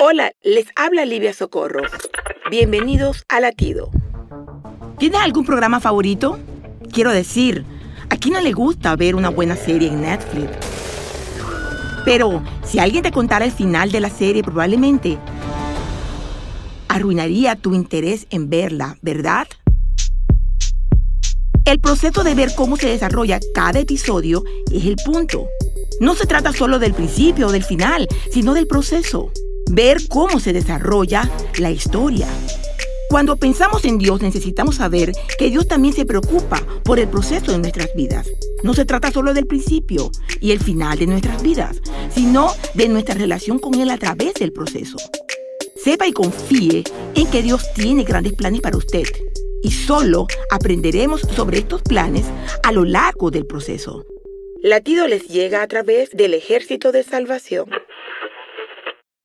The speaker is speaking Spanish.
Hola, les habla Livia Socorro. Bienvenidos a Latido. ¿Tienes algún programa favorito? Quiero decir, ¿a quién no le gusta ver una buena serie en Netflix? Pero si alguien te contara el final de la serie, probablemente arruinaría tu interés en verla, ¿verdad? El proceso de ver cómo se desarrolla cada episodio es el punto. No se trata solo del principio o del final, sino del proceso. Ver cómo se desarrolla la historia. Cuando pensamos en Dios necesitamos saber que Dios también se preocupa por el proceso de nuestras vidas. No se trata solo del principio y el final de nuestras vidas, sino de nuestra relación con Él a través del proceso. Sepa y confíe en que Dios tiene grandes planes para usted y solo aprenderemos sobre estos planes a lo largo del proceso. Latido les llega a través del ejército de salvación.